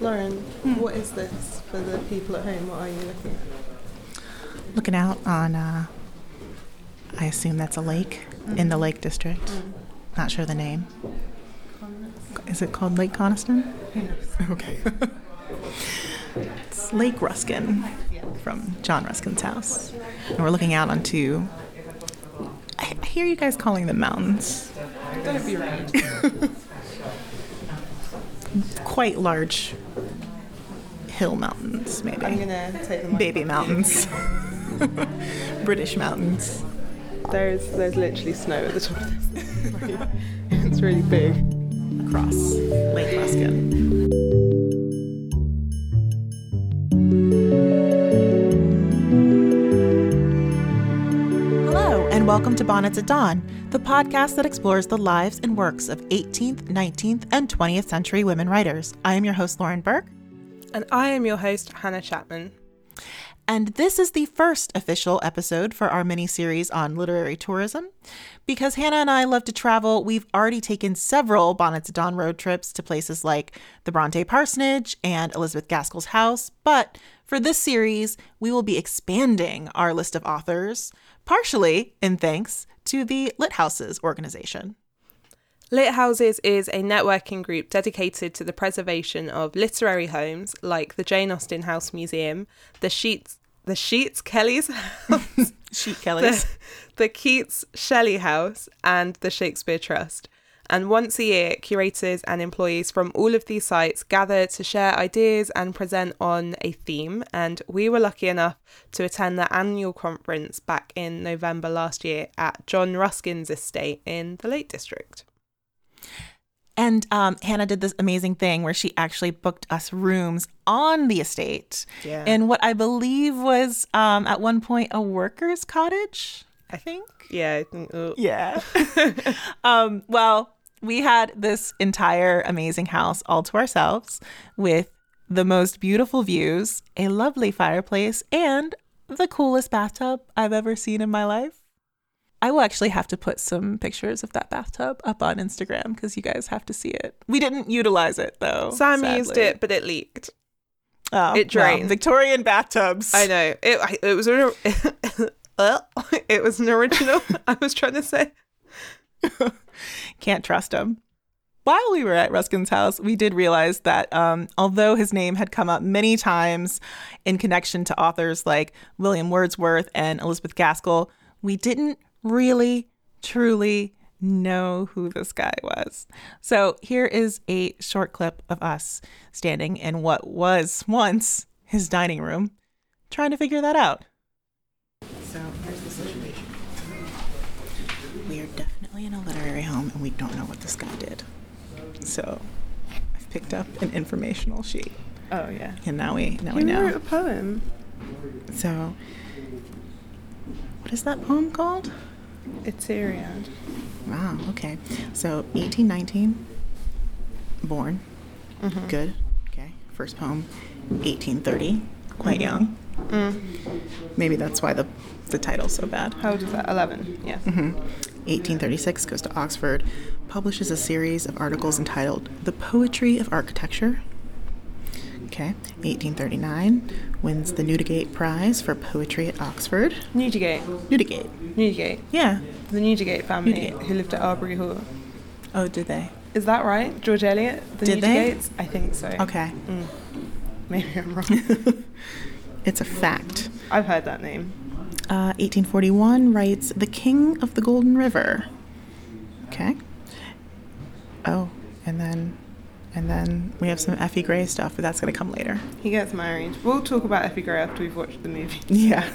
Lauren, what is this for the people at home? What are you looking at? Looking out on, uh, I assume that's a lake in the Lake District. Not sure the name. Is it called Lake Coniston? Okay. it's Lake Ruskin from John Ruskin's house. And we're looking out onto. I I hear you guys calling them mountains. Don't be rude. Quite large hill mountains, maybe. I'm gonna take the mic. Baby mountains. British mountains. There's there's literally snow at the top of this. it's really big. across Lake Ruskin. Hello, and welcome to Bonnets at Dawn, the podcast that explores the lives and works of 18th, 19th, and 20th century women writers. I am your host, Lauren Burke, And I am your host, Hannah Chapman. and this is the first official episode for our mini series on literary tourism. Because Hannah and I love to travel, we've already taken several Bonnets at Dawn road trips to places like the Bronte Parsonage and Elizabeth Gaskell's house. But for this series, we will be expanding our list of authors, partially in thanks to the Lit Houses organization. Lit Houses is a networking group dedicated to the preservation of literary homes like the Jane Austen House Museum, the Sheets the Sheets Kelly's house, Sheet Kellys. the, the Keats Shelley House, and the Shakespeare Trust. And once a year, curators and employees from all of these sites gather to share ideas and present on a theme. And we were lucky enough to attend the annual conference back in November last year at John Ruskin's estate in the Lake District. And um, Hannah did this amazing thing where she actually booked us rooms on the estate Yeah. in what I believe was um, at one point a worker's cottage. I think. Yeah, I think. oh. Yeah. um, well, we had this entire amazing house all to ourselves with the most beautiful views, a lovely fireplace, and the coolest bathtub I've ever seen in my life. I will actually have to put some pictures of that bathtub up on Instagram because you guys have to see it. We didn't utilize it though. Sam used it, but it leaked. Oh, it drained. well, Victorian bathtubs. I know it. It was an. it was an original. I was trying to say. Can't trust him. While we were at Ruskin's house, we did realize that um, although his name had come up many times in connection to authors like William Wordsworth and Elizabeth Gaskell, we didn't really, truly know who this guy was. So here is a short clip of us standing in what was once his dining room, trying to figure that out. So here's the situation. We definitely in a literary home and we don't know what this guy did. So I've picked up an informational sheet Oh yeah. and now we now we He know. wrote a poem. So what is that poem called? Itinerant. Wow, okay. So 1819 born. Mm-hmm. Good. Okay. First poem 1830, quite young. Mm. Maybe that's why the the title's so bad. How old is that? Eleven. Yeah. 1836 goes to Oxford, publishes a series of articles entitled The Poetry of Architecture. Okay, 1839 wins the Newdigate Prize for Poetry at Oxford. Newdigate. Newdigate. Newdigate. Yeah. The Newdigate family Newdigate. who lived at Arbury Hall. Oh, did they? Is that right? George Eliot. The Did they? I think so. Okay. Mm. Maybe I'm wrong. It's a fact. I've heard that name. Uh, 1841 writes The King of the Golden River. Okay. Oh, and then and then we have some Effie Gray stuff, but that's going to come later. He gets my married. We'll talk about Effie Gray after we've watched the movie. Yeah,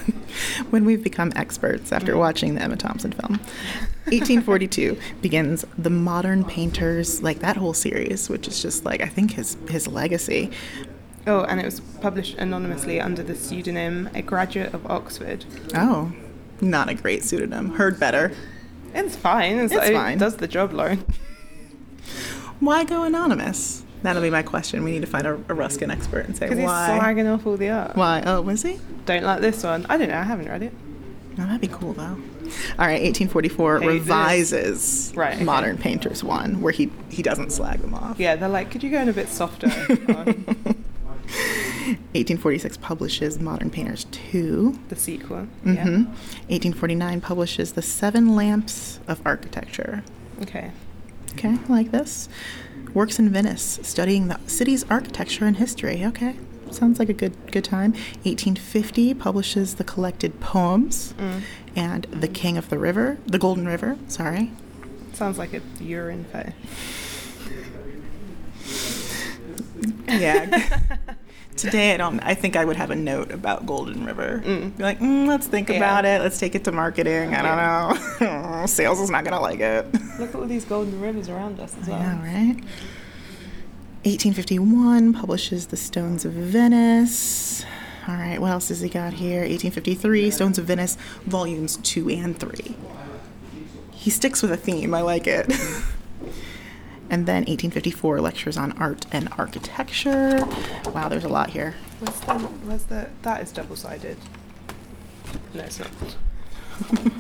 when we've become experts after watching the Emma Thompson film. 1842 begins the modern painters, like that whole series, which is just like I think his his legacy. Oh, and it was published anonymously under the pseudonym A Graduate of Oxford. Oh, not a great pseudonym. Heard better. It's fine. It's, It's it fine. does the job, Lauren. Why go anonymous? That'll be my question. We need to find a, a Ruskin expert and say why. Because he's slagging off all the art. Why? Oh, was he? Don't like this one. I don't know. I haven't read it. No, that'd be cool though. All right, 1844 Hate this. revises Right, okay. Modern Painters 1, where he, he doesn't slag them off. Yeah, they're like, could you go in a bit softer? on 1846 publishes Modern Painters 2. the sequel. hmm Yeah. 1849 publishes The Seven Lamps of Architecture. Okay. Okay, I like this. Works in Venice, studying the city's architecture and history. Okay, sounds like a good good time. 1850 publishes the collected poems Mm. and The King of the River, The Golden River. Sorry. Sounds like a urine fetish. Yeah. Today, I don't. I think I would have a note about Golden River. Mm. Be like, mm, let's think Yeah. about it. Let's take it to marketing. I don't know. Sales is not gonna like it. Look at all these golden rivers around us as well. Yeah, right. 1851 publishes The Stones of Venice. All right, what else has he got here? 1853, Stones of Venice, volumes 2 and 3. He sticks with a theme, I like it. and then 1854, lectures on art and architecture. Wow, there's a lot here. Where's the, where's the, that is double sided. No, it's not.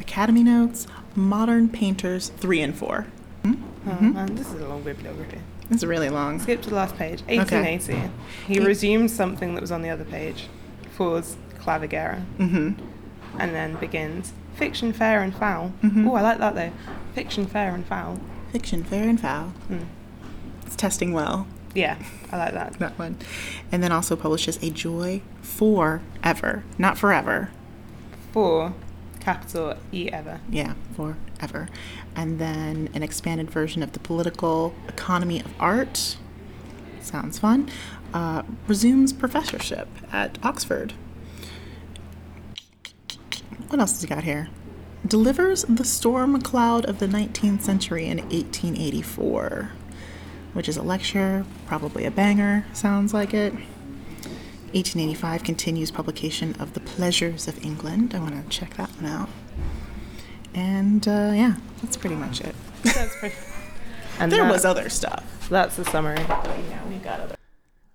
Academy Notes, Modern Painters 3 and 4. Oh, Mhm. man, this is a long bibliography. It's really long. Skip to the last page. 1880. He Eight- resumes something that was on the other page. Fors Clavigera. mm-hmm. And then begins fiction fair and foul. Mm-hmm. Oh, I like that though. Fiction fair and foul. Fiction, fair and foul. Hmm. It's testing well. Yeah, I like that. that one. And then also publishes A Joy for Ever. Not forever. For capital E ever. Yeah, forever. And then an expanded version of the political economy of art. Sounds fun. Uh, resumes professorship at Oxford. What else has he got here? Delivers the storm cloud of the 19th century in 1884, which is a lecture, probably a banger, sounds like it. 1885 continues publication of The Pleasures of England. I want to check that one out. And uh, yeah, that's pretty much it. That's pretty. And There was other stuff. That's the summary. Yeah, we got other.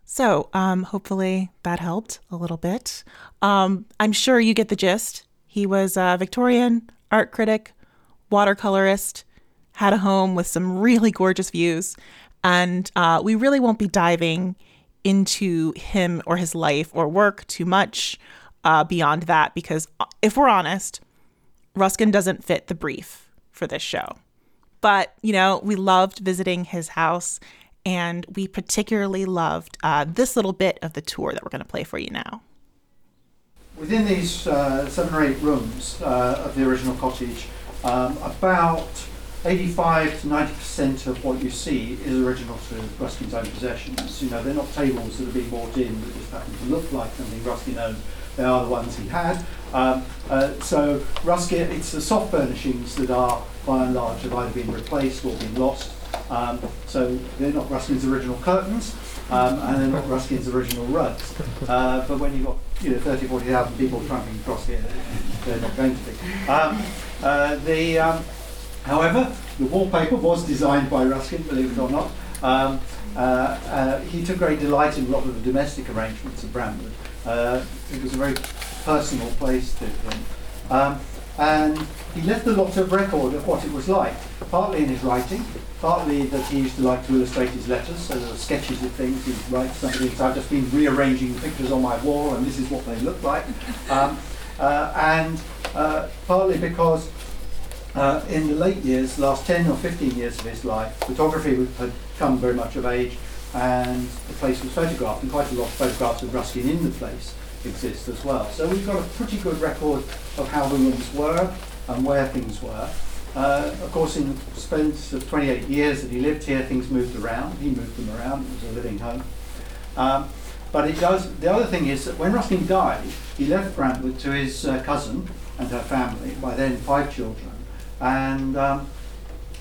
So, um, hopefully that helped a little bit. Um, I'm sure you get the gist. He was a Victorian art critic, watercolorist, had a home with some really gorgeous views, and uh, we really won't be diving into him or his life or work too much uh, beyond that because, uh, if we're honest, Ruskin doesn't fit the brief for this show. But, you know, we loved visiting his house and we particularly loved uh, this little bit of the tour that we're going to play for you now. Within these uh, seven or eight rooms uh, of the original cottage, um, about 85 to 90 percent of what you see is original to Ruskin's own possessions. You know, they're not tables that have been bought in that just happen to look like something Ruskin owned. They are the ones he had. Um, uh, so Ruskin, it's the soft furnishings that are, by and large, have either been replaced or been lost. Um, so they're not Ruskin's original curtains, um, and they're not Ruskin's original rugs. Uh, but when you've got you know 30, 40,000 people tramping across here, they're not going to be. Um, uh, the, um, however, the wallpaper was designed by Ruskin, believe it or not. Um, uh, uh, he took great delight in a lot of the domestic arrangements of Brantwood. Uh, it was a very personal place to him. Um, and he left a lot of record of what it was like, partly in his writing, partly that he used to like to illustrate his letters, so there are sketches of things he'd write something, so I've just been rearranging pictures on my wall and this is what they look like. Um, uh, and uh, partly because uh, in the late years, last 10 or 15 years of his life, photography had come very much of age and the place was photographed and quite a lot of photographs of Ruskin in the place exist as well. So we've got a pretty good record of how the rooms were and where things were. Uh, of course, in the space of 28 years that he lived here, things moved around. He moved them around. It was a living home. Um, but it does. The other thing is that when Ruskin died, he left Brantwood to his uh, cousin and her family. By then, five children, and um,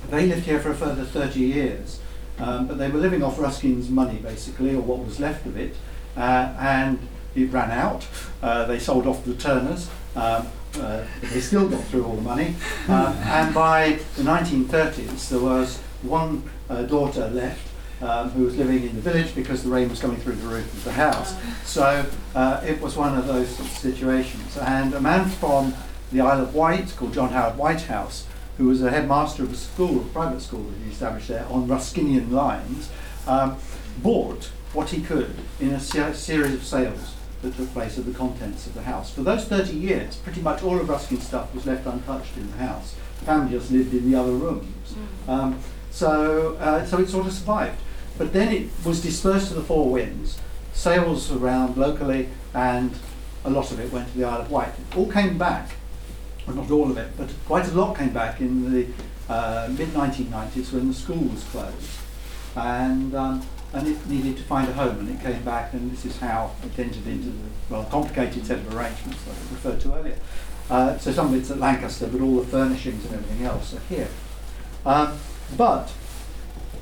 they lived here for a further 30 years. Um, but they were living off Ruskin's money, basically, or what was left of it, uh, and it ran out. Uh, they sold off the Turners. Um, uh, they still got through all the money. Um, and by the 1930s, there was one uh, daughter left um, who was living in the village because the rain was coming through the roof of the house. So uh, it was one of those situations. And a man from the Isle of Wight called John Howard Whitehouse, who was a headmaster of a school, a private school that he established there on Ruskinian lines, um, bought what he could in a ser- series of sales that took place of the contents of the house. For those 30 years, pretty much all of Ruskin's stuff was left untouched in the house. The family just lived in the other rooms. Um, so, uh, so it sort of survived. But then it was dispersed to the four winds, sales around locally, and a lot of it went to the Isle of Wight. It all came back, well, not all of it, but quite a lot came back in the uh, mid 1990s when the school was closed. And, um, and it needed to find a home, and it came back, and this is how it entered into the well, complicated set of arrangements that I referred to earlier. Uh, so some of it's at Lancaster, but all the furnishings and everything else are here. Um, but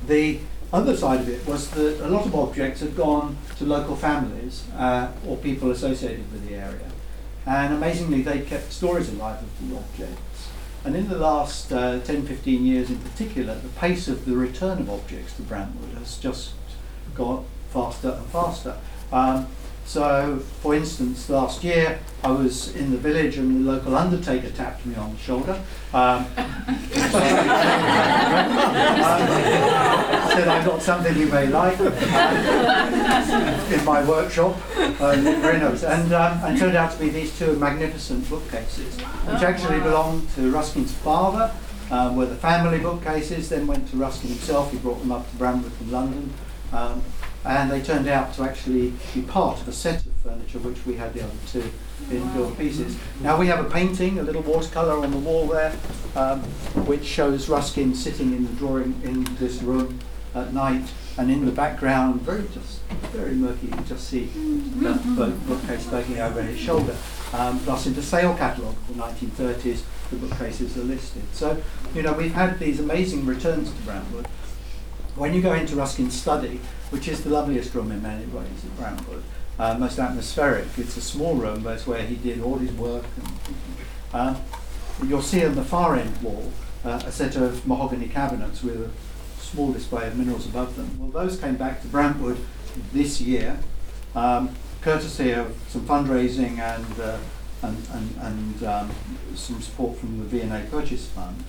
the other side of it was that a lot of objects had gone to local families uh, or people associated with the area. And amazingly, they kept stories alive of the objects. And in the last uh, 10, 15 years in particular, the pace of the return of objects to Brantwood has just got faster and faster. Um, so, for instance, last year I was in the village and the local undertaker tapped me on the shoulder. Um, um, said, I've got something you may like uh, in my workshop, uh, And, um, and turned out to be these two magnificent bookcases, which actually belonged to Ruskin's father, um, were the family bookcases, then went to Ruskin himself. He brought them up to Brantwood from London. Um, and they turned out to actually be part of a set of furniture which we had the other two in inbuilt pieces. Now we have a painting, a little watercolour on the wall there, um, which shows Ruskin sitting in the drawing in this room at night, and in the background, very just very murky, you can just see the bookcase poking over his shoulder. Um, plus, in the sale catalogue of the 1930s, the bookcases are listed. So, you know, we've had these amazing returns to Brantwood. When you go into Ruskin's study, which is the loveliest room in many ways at Brantwood, uh, most atmospheric. It's a small room, but it's where he did all his work. And, uh, you'll see on the far end wall uh, a set of mahogany cabinets with a small display of minerals above them. Well, those came back to Brantwood this year, um, courtesy of some fundraising and, uh, and, and, and um, some support from the V&A Purchase Fund.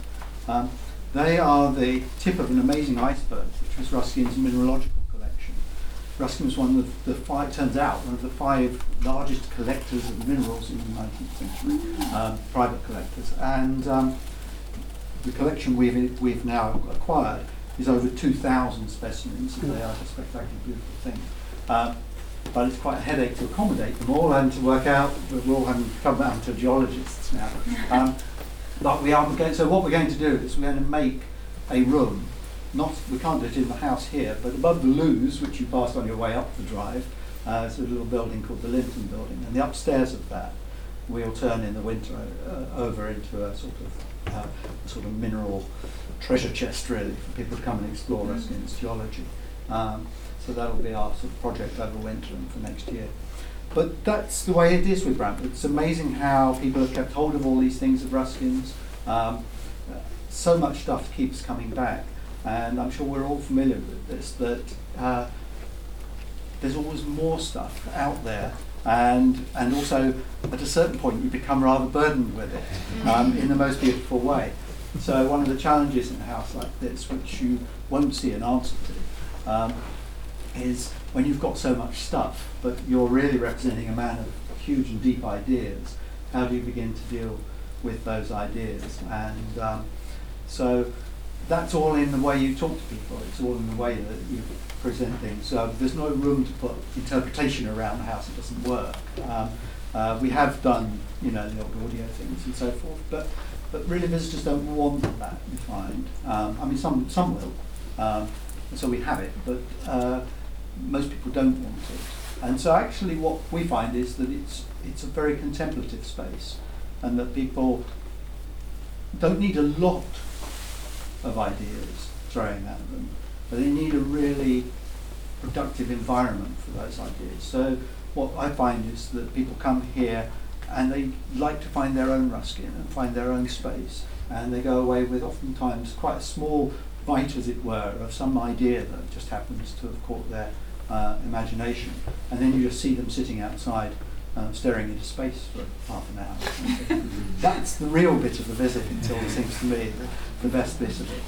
Um, they are the tip of an amazing iceberg, which was Ruskin's mineralogical collection. Ruskin was one of the five, turns out, one of the five largest collectors of minerals in the 19th century, um, private collectors. And um, the collection we've, we've now acquired is over 2,000 specimens, and they are just spectacularly beautiful things. Um, but it's quite a headache to accommodate them all and to work out, we're all having to come down to geologists now. Um, but we are going, so what we're going to do is we're going to make a room not we can't do it in the house here, but above the loos, which you passed on your way up the drive, uh, there's a little building called the Linton Building, and the upstairs of that we'll turn in the winter uh, over into a sort of uh, a sort of mineral treasure chest, really, for people to come and explore mm-hmm. Ruskin's geology. Um, so that'll be our sort of project over winter and for next year. But that's the way it is with Brantwood. It's amazing how people have kept hold of all these things of Ruskin's. Um, so much stuff keeps coming back and I'm sure we're all familiar with this, that uh, there's always more stuff out there, and and also at a certain point you become rather burdened with it um, in the most beautiful way. So one of the challenges in a house like this, which you won't see an answer to, um, is when you've got so much stuff, but you're really representing a man of huge and deep ideas. How do you begin to deal with those ideas? And um, so that's all in the way you talk to people. It's all in the way that you present things. So there's no room to put interpretation around the house. It doesn't work. Um, uh, we have done, you know, the old audio things and so forth, but but really visitors don't want that. We find. Um, I mean, some some will, um, so we have it, but uh, most people don't want it. And so actually, what we find is that it's it's a very contemplative space, and that people don't need a lot of ideas thrown at them, but they need a really productive environment for those ideas. So what I find is that people come here and they like to find their own Ruskin and find their own space, and they go away with oftentimes quite a small bite, as it were, of some idea that just happens to have caught their uh, imagination, and then you just see them sitting outside um, staring into space for half an hour. That's the real bit of the visit, until it seems to me the, the best bit of it.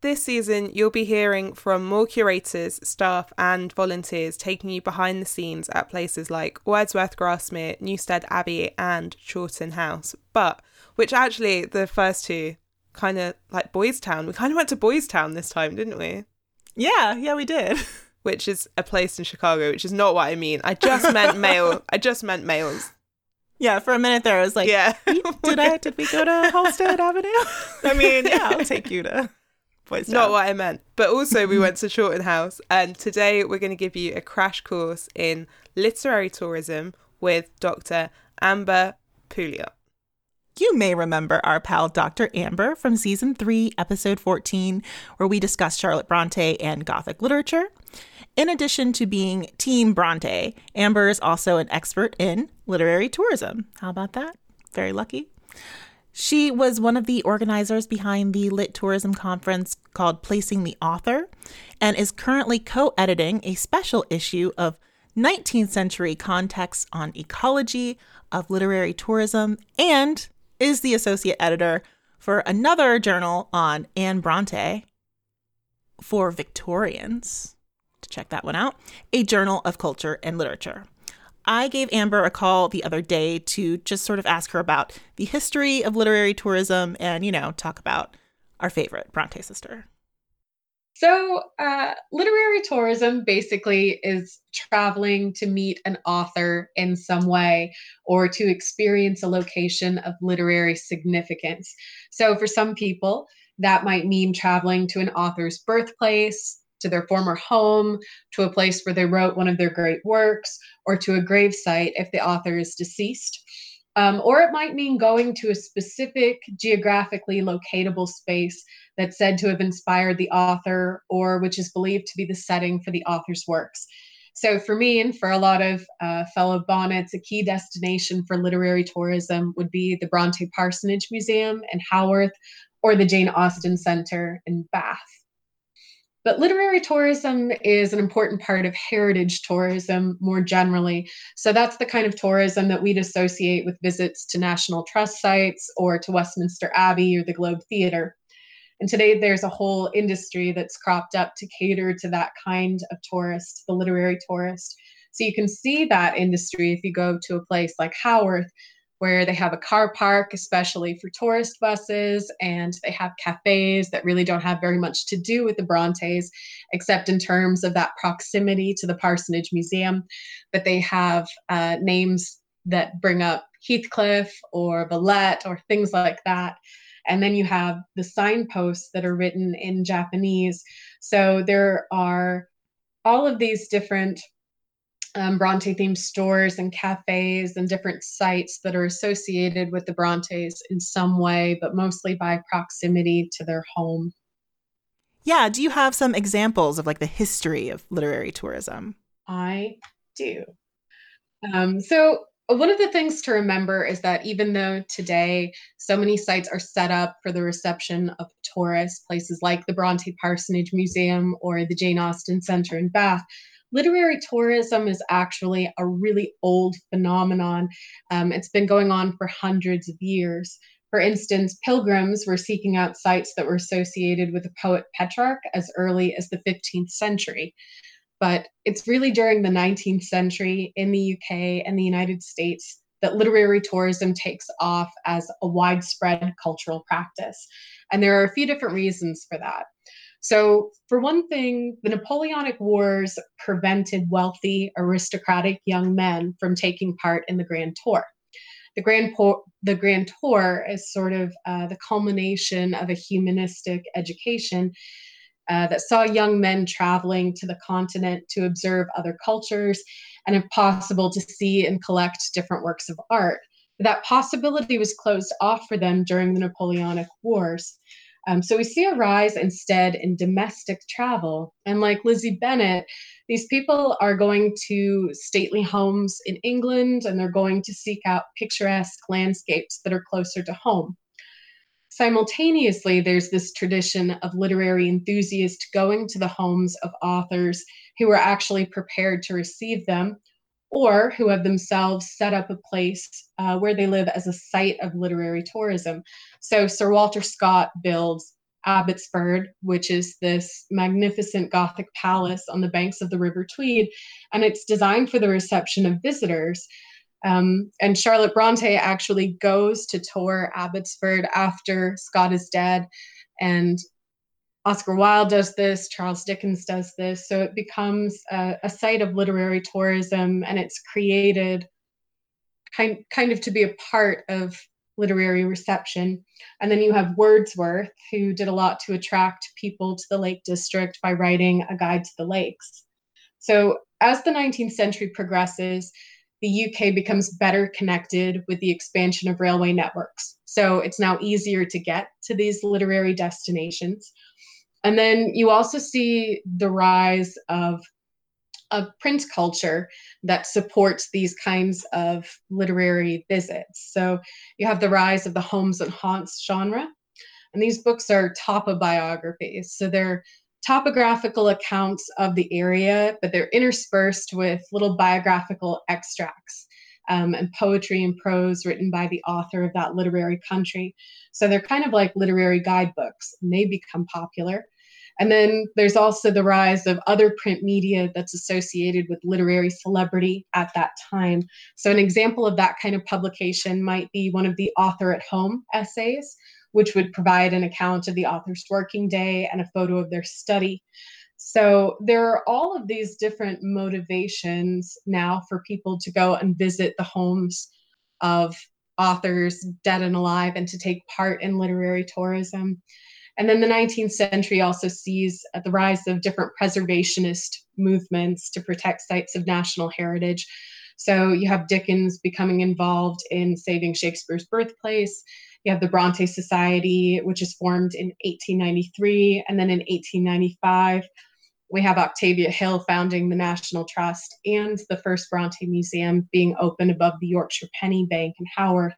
This season, you'll be hearing from more curators, staff, and volunteers taking you behind the scenes at places like Wordsworth Grasmere, Newstead Abbey, and Chawton House. But, which actually, the first two, kind of like Boys Town. We kind of went to Boys Town this time, didn't we? Yeah, yeah, we did. Which is a place in Chicago, which is not what I mean. I just meant male. I just meant males. Yeah, for a minute there, I was like, Yeah. did I? Did we go to Halsted Avenue? I mean, yeah, I'll take you to Boys Not what I meant. But also, we went to Chawton House, and today we're going to give you a crash course in literary tourism with Dr. Amber Pouliot. You may remember our pal Dr. Amber from season 3, episode 14, where we discussed Charlotte Bronte and Gothic literature. In addition to being Team Bronte, Amber is also an expert in literary tourism. How about that? Very lucky. She was one of the organizers behind the Lit Tourism Conference called Placing the Author and is currently co editing a special issue of 19th century contexts on ecology of literary tourism and is the associate editor for another journal on Anne Bronte for Victorians. To check that one out, a journal of culture and literature. I gave Amber a call the other day to just sort of ask her about the history of literary tourism and, you know, talk about our favorite Bronte sister. So, uh, literary tourism basically is traveling to meet an author in some way or to experience a location of literary significance. So, for some people, that might mean traveling to an author's birthplace, to their former home, to a place where they wrote one of their great works, or to a gravesite if the author is deceased. Um, or it might mean going to a specific geographically locatable space that's said to have inspired the author or which is believed to be the setting for the author's works. So, for me and for a lot of uh, fellow bonnets, a key destination for literary tourism would be the Bronte Parsonage Museum in Haworth or the Jane Austen Center in Bath. But literary tourism is an important part of heritage tourism more generally. So that's the kind of tourism that we'd associate with visits to National Trust sites or to Westminster Abbey or the Globe Theatre. And today there's a whole industry that's cropped up to cater to that kind of tourist, the literary tourist. So you can see that industry if you go to a place like Haworth, where they have a car park, especially for tourist buses, and they have cafes that really don't have very much to do with the Brontes, except in terms of that proximity to the Parsonage Museum. But they have uh, names that bring up Heathcliff or Villette or things like that. And then you have the signposts that are written in Japanese. So there are all of these different um, Bronte themed stores and cafes and different sites that are associated with the Brontes in some way, but mostly by proximity to their home. Yeah, do you have some examples of like the history of literary tourism? I do. Um, so, one of the things to remember is that even though today so many sites are set up for the reception of tourists, places like the Bronte Parsonage Museum or the Jane Austen Center in Bath, literary tourism is actually a really old phenomenon. Um, it's been going on for hundreds of years. For instance, pilgrims were seeking out sites that were associated with the poet Petrarch as early as the 15th century. But it's really during the 19th century in the UK and the United States that literary tourism takes off as a widespread cultural practice. And there are a few different reasons for that. So, for one thing, the Napoleonic Wars prevented wealthy, aristocratic young men from taking part in the Grand Tour. The Grand, po- the Grand Tour is sort of uh, the culmination of a humanistic education uh, that saw young men traveling to the continent to observe other cultures and, if possible, to see and collect different works of art. That possibility was closed off for them during the Napoleonic Wars. Um, so we see a rise instead in domestic travel. And like Lizzie Bennet, these people are going to stately homes in England and they're going to seek out picturesque landscapes that are closer to home. Simultaneously, there's this tradition of literary enthusiasts going to the homes of authors who are actually prepared to receive them, or who have themselves set up a place uh, where they live as a site of literary tourism. So Sir Walter Scott builds Abbotsford, which is this magnificent Gothic palace on the banks of the River Tweed, and it's designed for the reception of visitors. Um, and Charlotte Bronte actually goes to tour Abbotsford after Scott is dead. And Oscar Wilde does this, Charles Dickens does this. So it becomes a, a site of literary tourism and it's created kind, kind of to be a part of literary reception. And then you have Wordsworth, who did a lot to attract people to the Lake District by writing A Guide to the Lakes. So as the 19th century progresses, the UK becomes better connected with the expansion of railway networks. So it's now easier to get to these literary destinations. And then you also see the rise of of print culture that supports these kinds of literary visits. So you have the rise of the homes and haunts genre. And these books are topobiographies. So they're topographical accounts of the area, but they're interspersed with little biographical extracts um, and poetry and prose written by the author of that literary country. So they're kind of like literary guidebooks, and they become popular. And then there's also the rise of other print media that's associated with literary celebrity at that time. So, an example of that kind of publication might be one of the author at home essays, which would provide an account of the author's working day and a photo of their study. So, there are all of these different motivations now for people to go and visit the homes of authors, dead and alive, and to take part in literary tourism. And then the 19th century also sees the rise of different preservationist movements to protect sites of national heritage. So you have Dickens becoming involved in saving Shakespeare's birthplace. You have the Bronte Society, which is formed in 1893. And then in 1895, we have Octavia Hill founding the National Trust and the first Bronte Museum being opened above the Yorkshire Penny Bank in Haworth.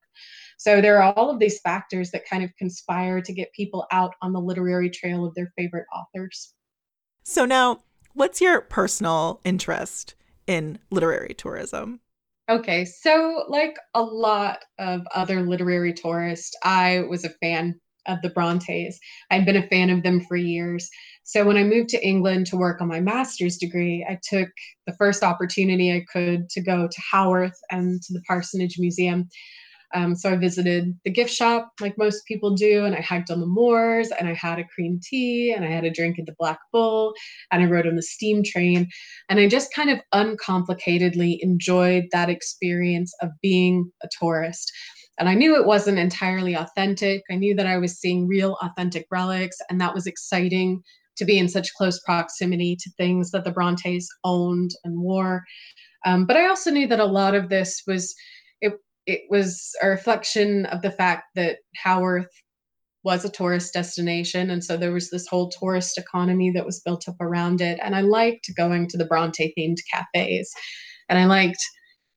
So there are all of these factors that kind of conspire to get people out on the literary trail of their favorite authors. So now, what's your personal interest in literary tourism? Okay, so like a lot of other literary tourists, I was a fan of the Brontes. I'd been a fan of them for years. So when I moved to England to work on my master's degree, I took the first opportunity I could to go to Haworth and to the Parsonage Museum. Um, so I visited the gift shop like most people do, and I hiked on the moors, and I had a cream tea, and I had a drink at the Black Bull, and I rode on the steam train. And I just kind of uncomplicatedly enjoyed that experience of being a tourist. And I knew it wasn't entirely authentic. I knew that I was seeing real authentic relics, and that was exciting to be in such close proximity to things that the Brontes owned and wore. Um, but I also knew that a lot of this was it was a reflection of the fact that Haworth was a tourist destination. And so there was this whole tourist economy that was built up around it. And I liked going to the Bronte themed cafes. And I liked,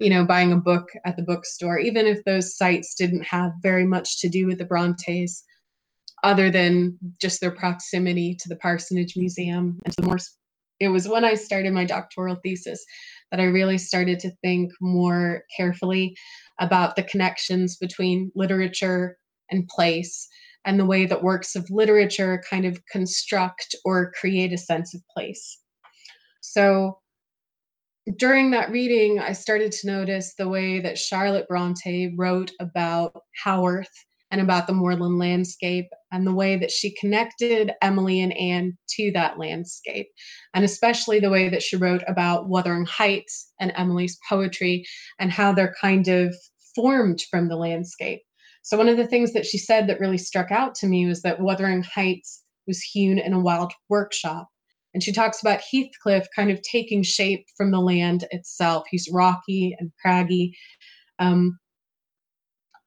you know, buying a book at the bookstore, even if those sites didn't have very much to do with the Brontes, other than just their proximity to the Parsonage Museum and the more. It was when I started my doctoral thesis that I really started to think more carefully about the connections between literature and place and the way that works of literature kind of construct or create a sense of place. So during that reading, I started to notice the way that Charlotte Bronte wrote about Haworth and about the moorland landscape and the way that she connected Emily and Anne to that landscape, and especially the way that she wrote about Wuthering Heights and Emily's poetry and how they're kind of formed from the landscape. So, one of the things that she said that really struck out to me was that Wuthering Heights was hewn in a wild workshop. And she talks about Heathcliff kind of taking shape from the land itself. He's rocky and craggy. Um,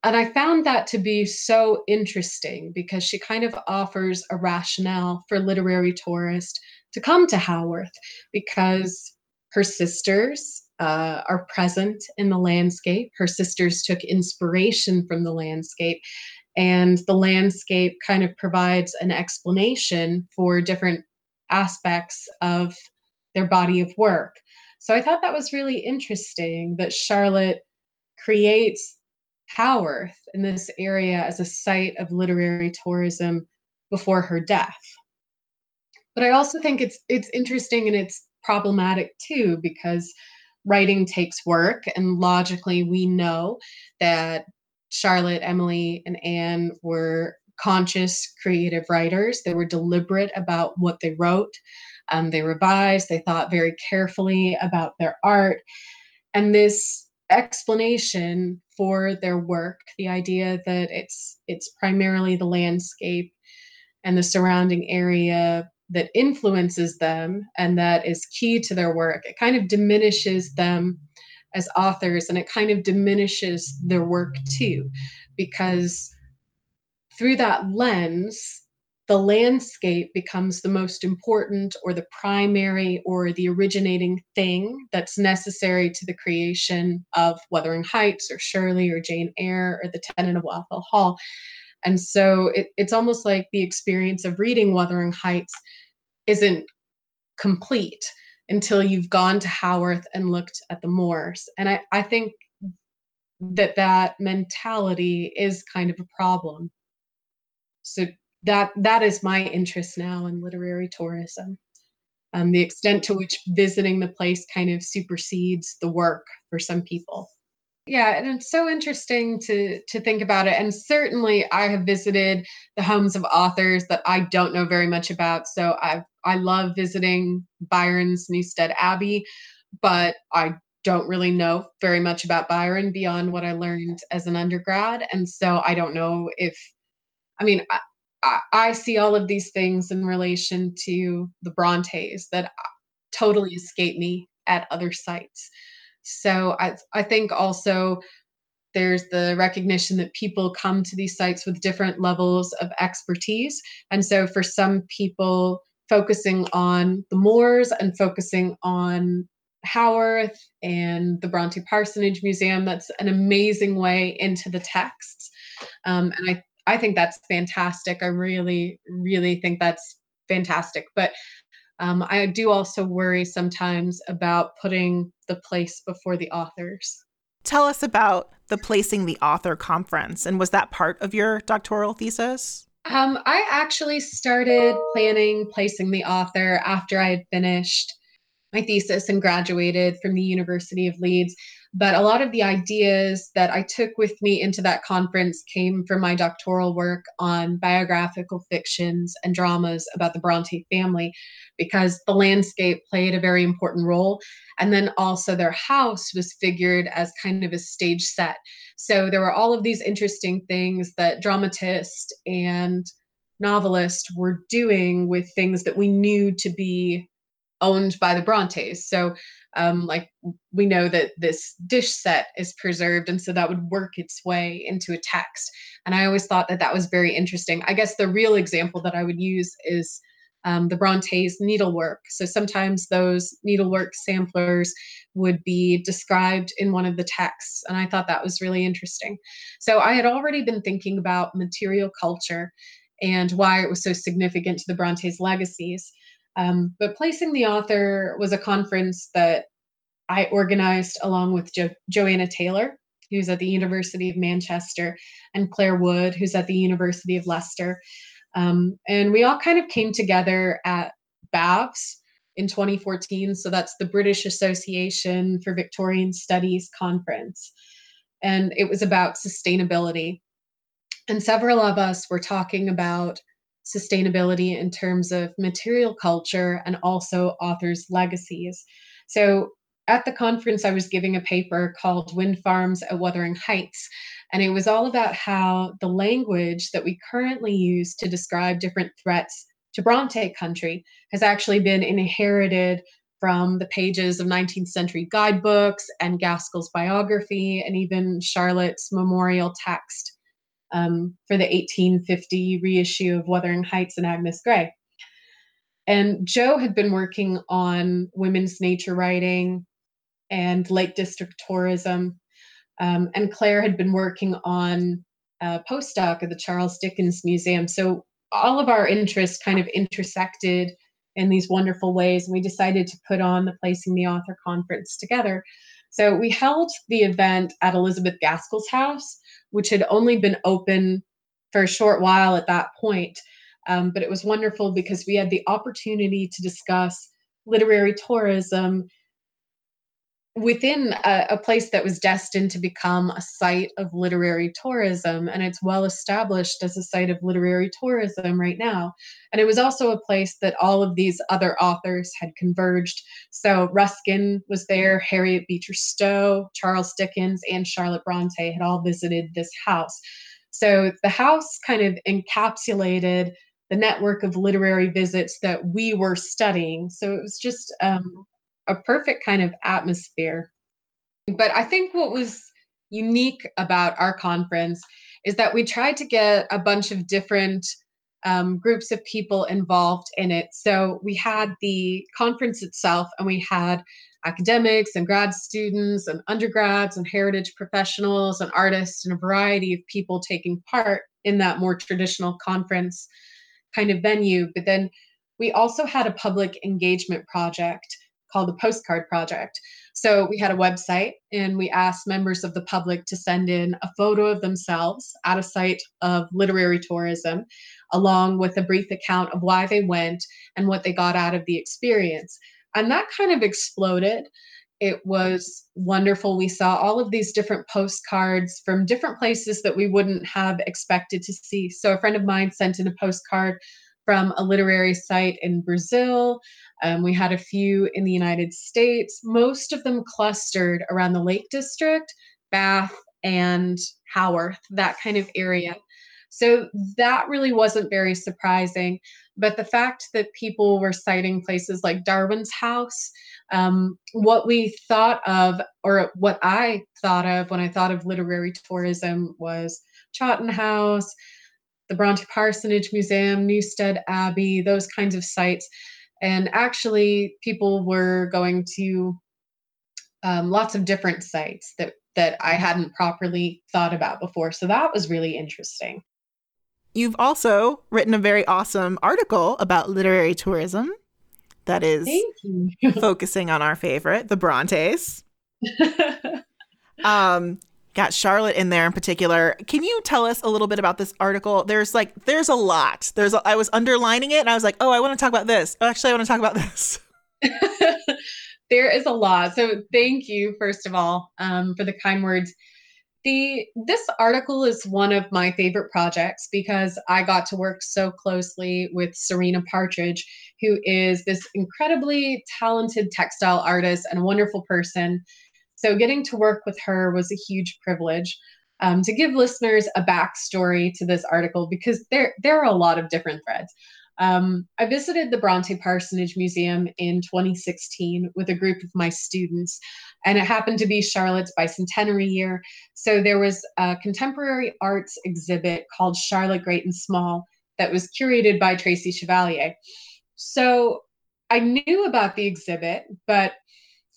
and I found that to be so interesting because she kind of offers a rationale for literary tourists to come to Haworth because her sisters uh, are present in the landscape. Her sisters took inspiration from the landscape, and the landscape kind of provides an explanation for different aspects of their body of work. so I thought that was really interesting that Charlotte creates Haworth in this area as a site of literary tourism before her death. But I also think it's it's interesting and it's problematic too because writing takes work and logically we know that Charlotte, Emily, and Anne were conscious creative writers. They were deliberate about what they wrote. Um, they revised, they thought very carefully about their art. And this explanation for their work, the idea that it's it's primarily the landscape and the surrounding area that influences them and that is key to their work, it kind of diminishes them as authors and it kind of diminishes their work too because through that lens the landscape becomes the most important or the primary or the originating thing that's necessary to the creation of Wuthering Heights or Shirley or Jane Eyre or The Tenant of Wildfell Hall. And so it, it's almost like the experience of reading Wuthering Heights isn't complete until you've gone to Haworth and looked at the moors. And I, I think that that mentality is kind of a problem. So that that is my interest now in literary tourism. Um, the extent to which visiting the place kind of supersedes the work for some people. Yeah, and it's so interesting to to think about it. And certainly, I have visited the homes of authors that I don't know very much about. So I I love visiting Byron's Newstead Abbey, but I don't really know very much about Byron beyond what I learned as an undergrad, and so I don't know if. I mean, I, I, see all of these things in relation to the Brontes that totally escape me at other sites. So I, I think also there's the recognition that people come to these sites with different levels of expertise. And so for some people, focusing on the moors and focusing on Haworth and the Bronte Parsonage Museum, that's an amazing way into the texts. Um, and I, I think that's fantastic. I really, really think that's fantastic. But um, I do also worry sometimes about putting the place before the authors. Tell us about the Placing the Author conference, and was that part of your doctoral thesis? Um, I actually started planning Placing the Author after I had finished my thesis and graduated from the University of Leeds. But a lot of the ideas that I took with me into that conference came from my doctoral work on biographical fictions and dramas about the Bronte family, because the landscape played a very important role. And then also their house was figured as kind of a stage set. So there were all of these interesting things that dramatists and novelists were doing with things that we knew to be owned by the Brontes. So, um, like we know that this dish set is preserved, and so that would work its way into a text. And I always thought that that was very interesting. I guess the real example that I would use is um, the Brontes needlework. So sometimes those needlework samplers would be described in one of the texts, and I thought that was really interesting. So I had already been thinking about material culture and why it was so significant to the Brontes' legacies. Um, but Placing the Author was a conference that I organized along with jo- Joanna Taylor, who's at the University of Manchester, and Claire Wood, who's at the University of Leicester. Um, and we all kind of came together at BAVS in 2014. So that's the British Association for Victorian Studies conference. And it was about sustainability. And several of us were talking about sustainability in terms of material culture and also authors' legacies. So at the conference, I was giving a paper called Wind Farms at Wuthering Heights. And it was all about how the language that we currently use to describe different threats to Bronte country has actually been inherited from the pages of 19th century guidebooks and Gaskell's biography and even Charlotte's memorial text um, for the 1850 reissue of Wuthering Heights and Agnes Grey. And Joe had been working on women's nature writing and Lake District tourism. Um, and Claire had been working on a postdoc at the Charles Dickens Museum. So all of our interests kind of intersected in these wonderful ways. And we decided to put on the Placing the Author conference together. So we held the event at Elizabeth Gaskell's house, which had only been open for a short while at that point. Um, but it was wonderful because we had the opportunity to discuss literary tourism within a, a, place that was destined to become a site of literary tourism and it's well established as a site of literary tourism right now. And it was also a place that all of these other authors had converged. So ruskin was there harriet beecher stowe charles dickens and charlotte bronte had all visited this house. So the house kind of encapsulated the network of literary visits that we were studying. So it was just um, a perfect kind of atmosphere. But I think what was unique about our conference is that we tried to get a bunch of different um, groups of people involved in it. So we had the conference itself, and we had academics and grad students and undergrads and heritage professionals and artists and a variety of people taking part in that more traditional conference kind of venue. But then we also had a public engagement project called the Postcard Project. So we had a website and we asked members of the public to send in a photo of themselves at a site of literary tourism, along with a brief account of why they went and what they got out of the experience. And that kind of exploded. It was wonderful. We saw all of these different postcards from different places that we wouldn't have expected to see. So, a friend of mine sent in a postcard from a literary site in Brazil. Um, we had a few in the United States, most of them clustered around the Lake District, Bath, and Haworth, that kind of area. So that really wasn't very surprising. But the fact that people were citing places like Darwin's house, um, what we thought of, or what I thought of when I thought of literary tourism, was Chawton House, the Bronte Parsonage Museum, Newstead Abbey, those kinds of sites. And actually, people were going to um, lots of different sites that that I hadn't properly thought about before. So that was really interesting. You've also written a very awesome article about literary tourism that is focusing on our favorite, the Brontes. um, got Charlotte in there in particular. Can you tell us a little bit about this article? There's like there's a lot. There's a, I was underlining it and I was like, "Oh, I want to talk about this." Oh, actually, I want to talk about this. there is a lot. So, thank you first of all um, for the kind words. The this article is one of my favorite projects because I got to work so closely with Serena Partridge, who is this incredibly talented textile artist and wonderful person so getting to work with her was a huge privilege. Um, to give listeners a backstory to this article, because there there are a lot of different threads. Um, I visited the Bronte Parsonage Museum in 2016 with a group of my students, and it happened to be Charlotte's bicentenary year. So there was a contemporary arts exhibit called Charlotte Great and Small that was curated by Tracy Chevalier. So I knew about the exhibit, but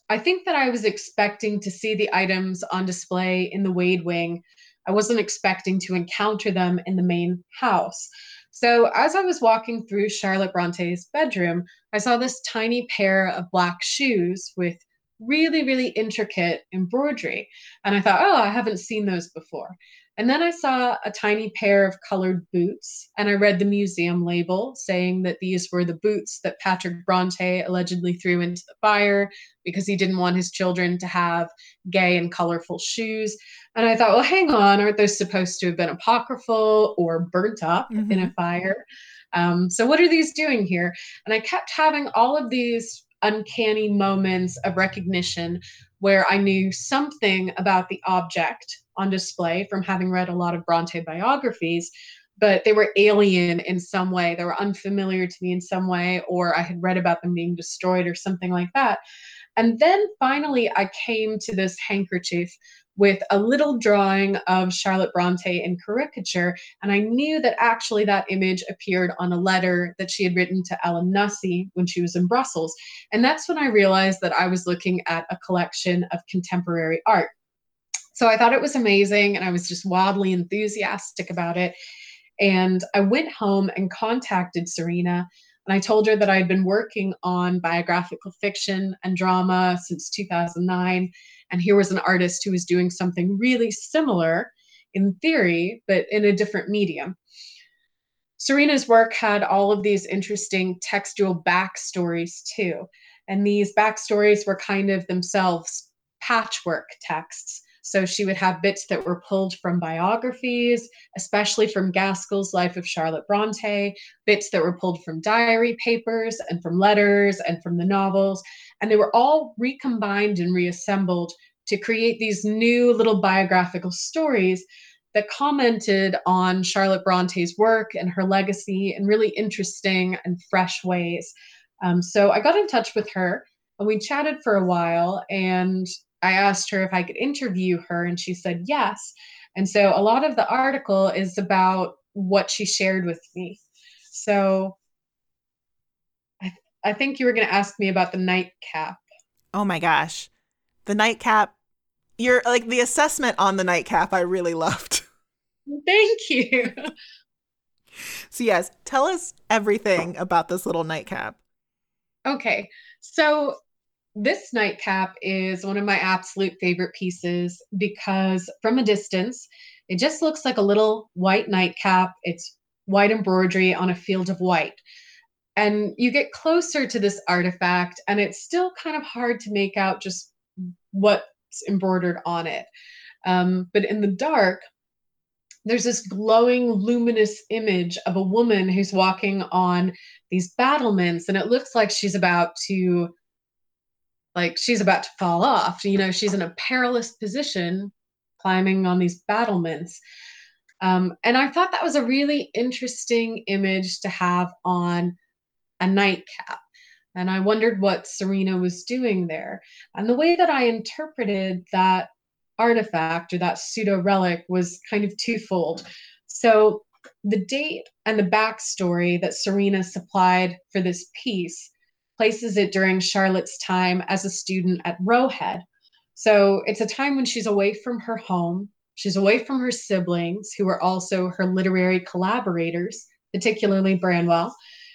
I think that I was expecting to see the items on display in the Wade Wing. I wasn't expecting to encounter them in the main house. So, as I was walking through Charlotte Bronte's bedroom, I saw this tiny pair of black shoes with really, really intricate embroidery. And I thought, oh, I haven't seen those before. And then I saw a tiny pair of colored boots, and I read the museum label saying that these were the boots that Patrick Bronte allegedly threw into the fire because he didn't want his children to have gay and colorful shoes. And I thought, well, hang on, aren't those supposed to have been apocryphal or burnt up mm-hmm. in a fire? Um, so, what are these doing here? And I kept having all of these uncanny moments of recognition where I knew something about the object on display from having read a lot of Bronte biographies, but they were alien in some way. They were unfamiliar to me in some way, or I had read about them being destroyed or something like that. And then finally, I came to this handkerchief with a little drawing of Charlotte Bronte in caricature. And I knew that actually that image appeared on a letter that she had written to Ellen Nussey when she was in Brussels. And that's when I realized that I was looking at a collection of contemporary art. So I thought it was amazing and I was just wildly enthusiastic about it. And I went home and contacted Serena And I told her that I had been working on biographical fiction and drama since 2009. And here was an artist who was doing something really similar in theory, but in a different medium. Serena's work had all of these interesting textual backstories too. And these backstories were kind of themselves patchwork texts. So she would have bits that were pulled from biographies, especially from Gaskell's Life of Charlotte Bronte, bits that were pulled from diary papers and from letters and from the novels. And they were all recombined and reassembled to create these new little biographical stories that commented on Charlotte Bronte's work and her legacy in really interesting and fresh ways. Um, so I got in touch with her and we chatted for a while and I asked her if I could interview her and she said yes. And so a lot of the article is about what she shared with me. So I, th- I think you were going to ask me about the nightcap. Oh my gosh. The nightcap you're like the assessment on the nightcap I really loved. Thank you. So yes, tell us everything about this little nightcap. Okay. So this nightcap is one of my absolute favorite pieces because from a distance, it just looks like a little white nightcap. It's white embroidery on a field of white. And you get closer to this artifact, and it's still kind of hard to make out just what's embroidered on it. Um, but in the dark, there's this glowing, luminous image of a woman who's walking on these battlements, and it looks like she's about to, like she's about to fall off. You know, she's in a perilous position, climbing on these battlements. Um, and I thought that was a really interesting image to have on a nightcap. And I wondered what Serena was doing there. And the way that I interpreted that artifact or that pseudo relic was kind of twofold. So the date and the backstory that Serena supplied for this piece places it during Charlotte's time as a student at Roe Head. So it's a time when she's away from her home, she's away from her siblings, who are also her literary collaborators, particularly Branwell.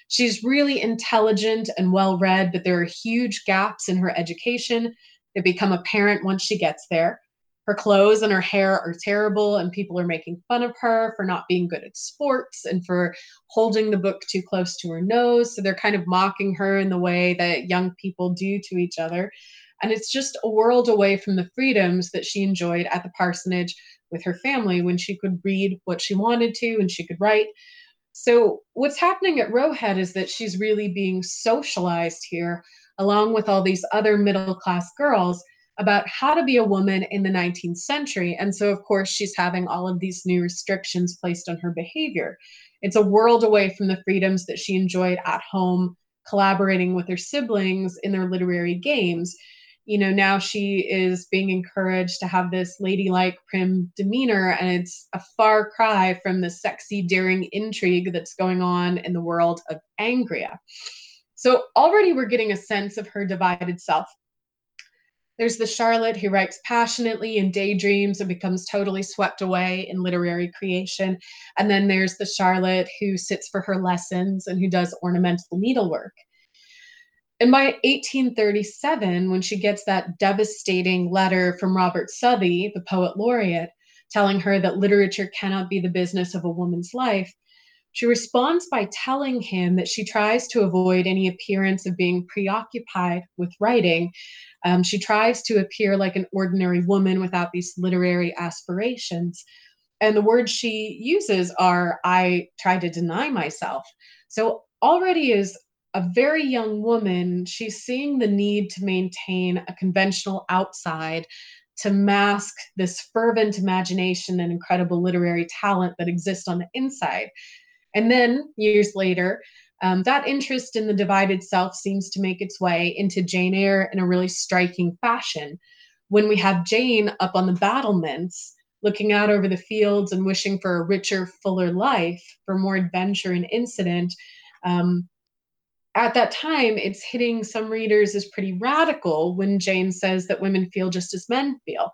She's really intelligent and well read, but there are huge gaps in her education that become apparent once she gets there. Her clothes and her hair are terrible, and people are making fun of her for not being good at sports and for holding the book too close to her nose. So they're kind of mocking her in the way that young people do to each other. And it's just a world away from the freedoms that she enjoyed at the parsonage with her family when she could read what she wanted to and she could write. So, what's happening at Roe Head is that she's really being socialized here, along with all these other middle class girls, about how to be a woman in the 19th century. And so, of course, she's having all of these new restrictions placed on her behavior. It's a world away from the freedoms that she enjoyed at home, collaborating with her siblings in their literary games you know, now she is being encouraged to have this ladylike, prim demeanor, and it's a far cry from the sexy, daring intrigue that's going on in the world of Angria. So already we're getting a sense of her divided self. There's the Charlotte who writes passionately and daydreams and becomes totally swept away in literary creation. And then there's the Charlotte who sits for her lessons and who does ornamental needlework. And by 1837, when she gets that devastating letter from Robert Southey, the poet laureate, telling her that literature cannot be the business of a woman's life, she responds by telling him that she tries to avoid any appearance of being preoccupied with writing. Um, she tries to appear like an ordinary woman without these literary aspirations. And the words she uses are, I try to deny myself. So already is a very young woman, she's seeing the need to maintain a conventional outside to mask this fervent imagination and incredible literary talent that exists on the inside. And then years later, um, that interest in the divided self seems to make its way into Jane Eyre in a really striking fashion. When we have Jane up on the battlements, looking out over the fields and wishing for a richer, fuller life, for more adventure and incident, um, at that time, it's hitting some readers as pretty radical when Jane says that women feel just as men feel,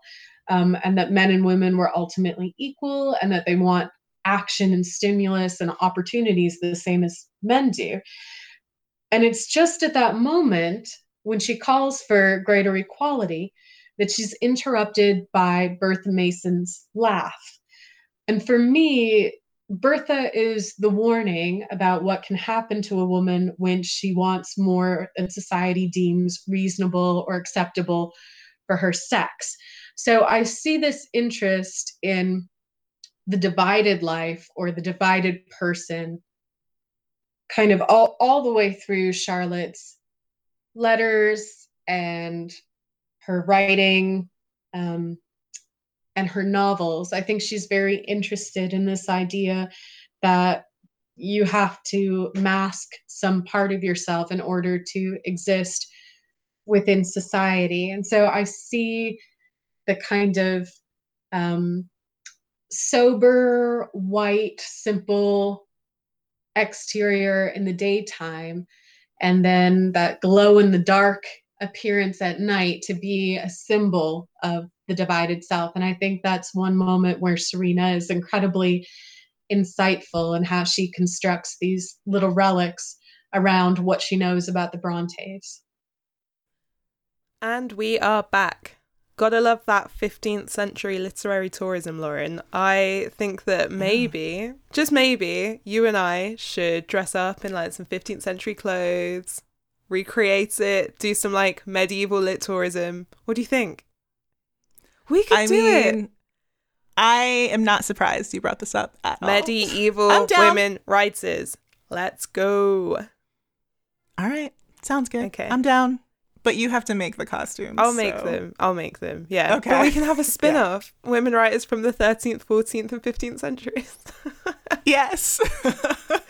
um, and that men and women were ultimately equal, and that they want action and stimulus and opportunities the same as men do. And it's just at that moment when she calls for greater equality that she's interrupted by Bertha Mason's laugh. And for me, Bertha is the warning about what can happen to a woman when she wants more than society deems reasonable or acceptable for her sex. So I see this interest in the divided life or the divided person kind of all, all the way through Charlotte's letters and her writing um, and her novels. I think she's very interested in this idea that you have to mask some part of yourself in order to exist within society. And so I see the kind of um, sober, white, simple exterior in the daytime, and then that glow in the dark appearance at night to be a symbol of the divided self. And I think that's one moment where Serena is incredibly insightful in how she constructs these little relics around what she knows about the Brontes. And we are back. Gotta love that 15th century literary tourism, Lauren. I think that maybe, just maybe, you and I should dress up in like some 15th century clothes, recreate it, do some like medieval lit tourism. What do you think? We could I do mean, it. I am not surprised you brought this up at all. Medieval I'm down. women writers. Let's go. All right, sounds good. Okay. I'm down. But you have to make the costumes. I'll make so- them. I'll make them. Yeah. Okay. But we can have a spin off. Women writers from the 13th, 14th, and 15th centuries. Yes.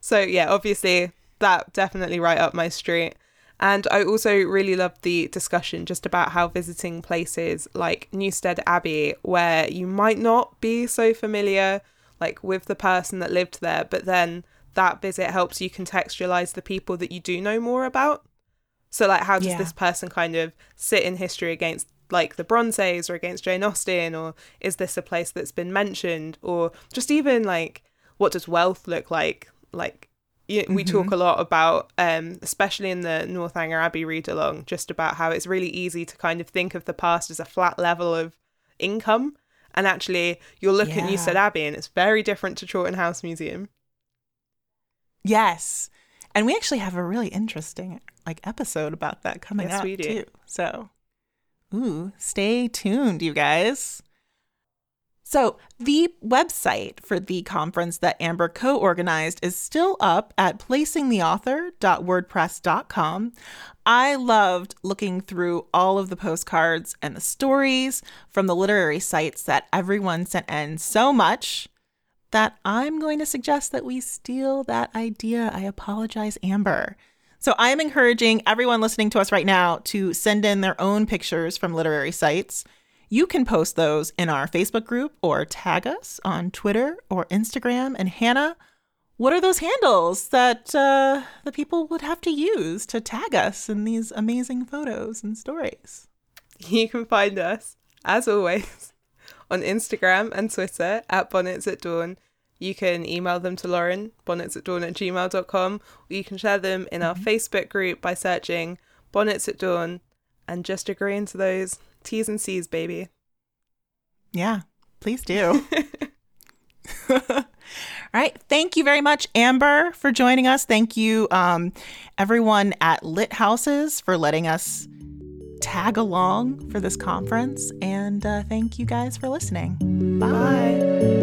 So yeah, obviously that definitely right up my street. And I also really loved the discussion just about how visiting places like Newstead Abbey, where you might not be so familiar like with the person that lived there, but then that visit helps you contextualize the people that you do know more about. So like how does Yeah. this person kind of sit in history against like the Brontes or against Jane Austen? Or is this a place that's been mentioned? Or just even like what does wealth look like? Like you, we talk a lot about um especially in the Northanger Abbey read along just about how it's really easy to kind of think of the past as a flat level of income. And actually you'll look at Newstead Abbey and it's very different to Chawton House Museum. Yes. And we actually have a really interesting like episode about that coming Yes, up too. So, ooh, stay tuned, you guys. So, the website for the conference that Amber co organized is still up at placingtheauthor.wordpress.com. I loved looking through all of the postcards and the stories from the literary sites that everyone sent in so much that I'm going to suggest that we steal that idea. I apologize, Amber. So I am encouraging everyone listening to us right now to send in their own pictures from literary sites. You can post those in our Facebook group or tag us on Twitter or Instagram. And Hannah, what are those handles that uh, the people would have to use to tag us in these amazing photos and stories? You can find us, as always, on Instagram and Twitter at Bonnets at Dawn. You can email them to Lauren, bonnets at dawn at gmail.com, or you can share them in our Facebook group by searching Bonnets at Dawn and just agreeing to those T's and C's, baby. Yeah, please do. All right. Thank you very much, Amber, for joining us. Thank you, um, everyone at Lit Houses, for letting us tag along for this conference. And uh, thank you guys for listening. Bye.